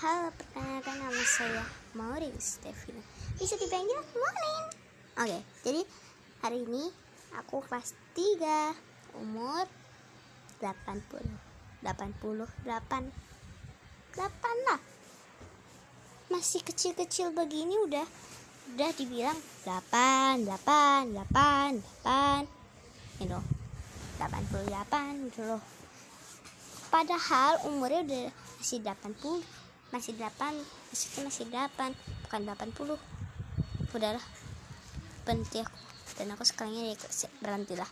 Halo, perkenalkan nama saya Maureen Stevina. Bisa dipanggil Maureen. Oke, jadi hari ini aku kelas 3, umur 80. 88. 8 lah. Masih kecil-kecil begini udah udah dibilang 8, 8, 8, 8. Gitu. 88 gitu loh. Padahal umurnya udah masih 80 masih 8 maksudnya masih 8 bukan 80 udahlah. Berhenti aku. Dan aku sekarang ini berhenti lah